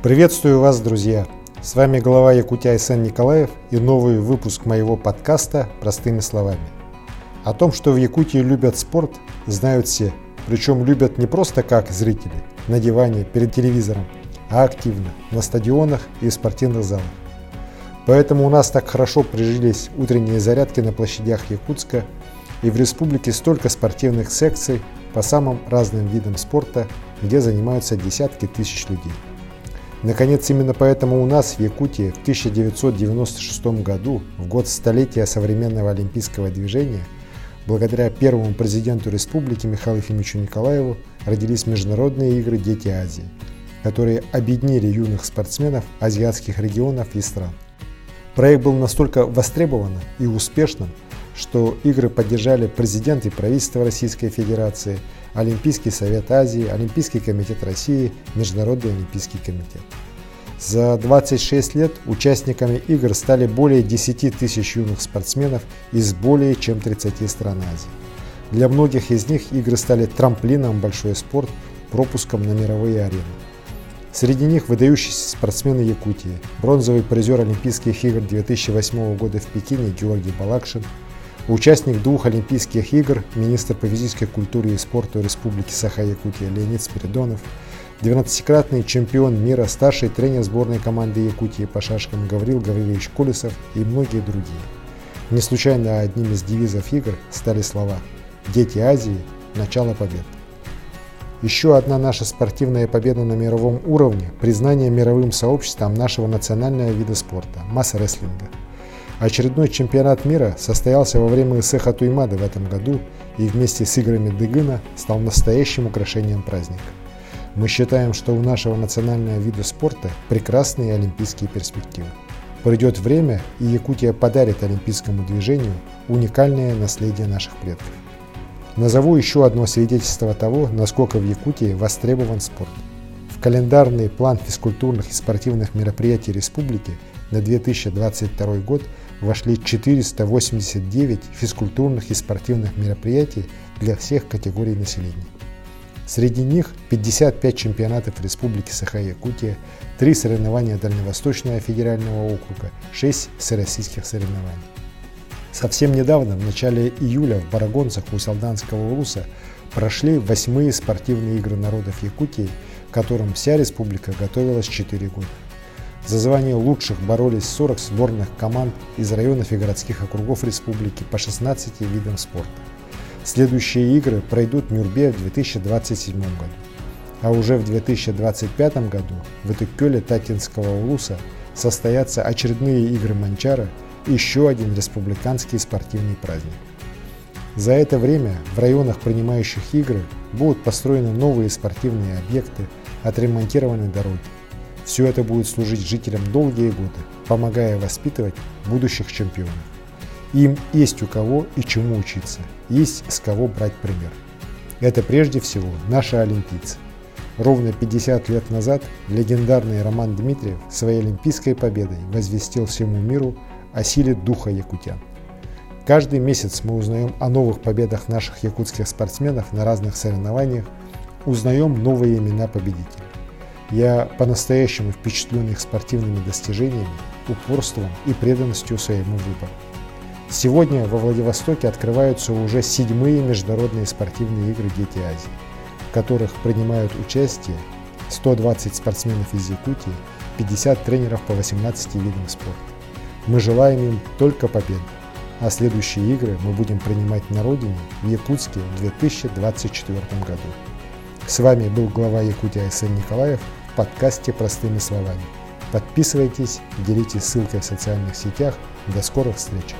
Приветствую вас, друзья! С вами глава Якутия Айсен Николаев и новый выпуск моего подкаста «Простыми словами». О том, что в Якутии любят спорт, знают все. Причем любят не просто как зрители, на диване, перед телевизором, а активно, на стадионах и спортивных залах. Поэтому у нас так хорошо прижились утренние зарядки на площадях Якутска, и в республике столько спортивных секций по самым разным видам спорта, где занимаются десятки тысяч людей. Наконец, именно поэтому у нас в Якутии в 1996 году, в год столетия современного олимпийского движения, благодаря первому президенту республики Михаилу Ефимовичу Николаеву родились Международные игры «Дети Азии», которые объединили юных спортсменов азиатских регионов и стран. Проект был настолько востребованным и успешным, что игры поддержали президент и правительство Российской Федерации – Олимпийский совет Азии, Олимпийский комитет России, Международный олимпийский комитет. За 26 лет участниками игр стали более 10 тысяч юных спортсменов из более чем 30 стран Азии. Для многих из них игры стали трамплином большой спорт, пропуском на мировые арены. Среди них выдающиеся спортсмены Якутии, бронзовый призер Олимпийских игр 2008 года в Пекине Георгий Балакшин – Участник двух Олимпийских игр, министр по физической культуре и спорту Республики Саха-Якутия Леонид Спиридонов, 12-кратный чемпион мира, старший тренер сборной команды Якутии по шашкам Гаврил Гаврилович Колесов и многие другие. Не случайно одним из девизов игр стали слова «Дети Азии. Начало побед». Еще одна наша спортивная победа на мировом уровне – признание мировым сообществом нашего национального вида спорта – масс-рестлинга – Очередной чемпионат мира состоялся во время Исеха Туймады в этом году и вместе с играми Дыгына стал настоящим украшением праздника. Мы считаем, что у нашего национального вида спорта прекрасные олимпийские перспективы. Придет время, и Якутия подарит олимпийскому движению уникальное наследие наших предков. Назову еще одно свидетельство того, насколько в Якутии востребован спорт. В календарный план физкультурных и спортивных мероприятий республики на 2022 год вошли 489 физкультурных и спортивных мероприятий для всех категорий населения. Среди них 55 чемпионатов Республики Саха-Якутия, 3 соревнования Дальневосточного федерального округа, 6 всероссийских соревнований. Совсем недавно, в начале июля, в Барагонцах у Салданского улуса прошли восьмые спортивные игры народов Якутии, к которым вся республика готовилась 4 года. За звание лучших боролись 40 сборных команд из районов и городских округов республики по 16 видам спорта. Следующие игры пройдут в Нюрбе в 2027 году. А уже в 2025 году в Итыккёле Татинского улуса состоятся очередные игры Манчара и еще один республиканский спортивный праздник. За это время в районах, принимающих игры, будут построены новые спортивные объекты, отремонтированы дороги. Все это будет служить жителям долгие годы, помогая воспитывать будущих чемпионов. Им есть у кого и чему учиться, есть с кого брать пример. Это прежде всего наши олимпийцы. Ровно 50 лет назад легендарный Роман Дмитриев своей олимпийской победой возвестил всему миру о силе духа якутян. Каждый месяц мы узнаем о новых победах наших якутских спортсменов на разных соревнованиях, узнаем новые имена победителей. Я по-настоящему впечатлен их спортивными достижениями, упорством и преданностью своему выбору. Сегодня во Владивостоке открываются уже седьмые международные спортивные игры «Дети Азии», в которых принимают участие 120 спортсменов из Якутии, 50 тренеров по 18 видам спорта. Мы желаем им только победы, а следующие игры мы будем принимать на родине в Якутске в 2024 году. С вами был глава Якутии Айсен Николаев – подкасте «Простыми словами». Подписывайтесь, делитесь ссылкой в социальных сетях. До скорых встреч!